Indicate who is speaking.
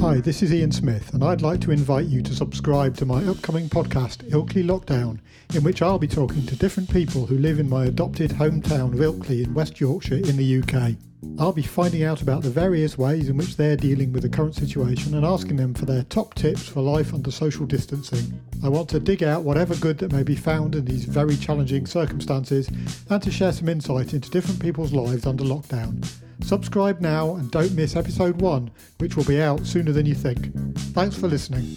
Speaker 1: Hi, this is Ian Smith, and I'd like to invite you to subscribe to my upcoming podcast, Ilkley Lockdown, in which I'll be talking to different people who live in my adopted hometown of Ilkley in West Yorkshire in the UK. I'll be finding out about the various ways in which they're dealing with the current situation and asking them for their top tips for life under social distancing. I want to dig out whatever good that may be found in these very challenging circumstances and to share some insight into different people's lives under lockdown. Subscribe now and don't miss episode 1, which will be out sooner than you think. Thanks for listening.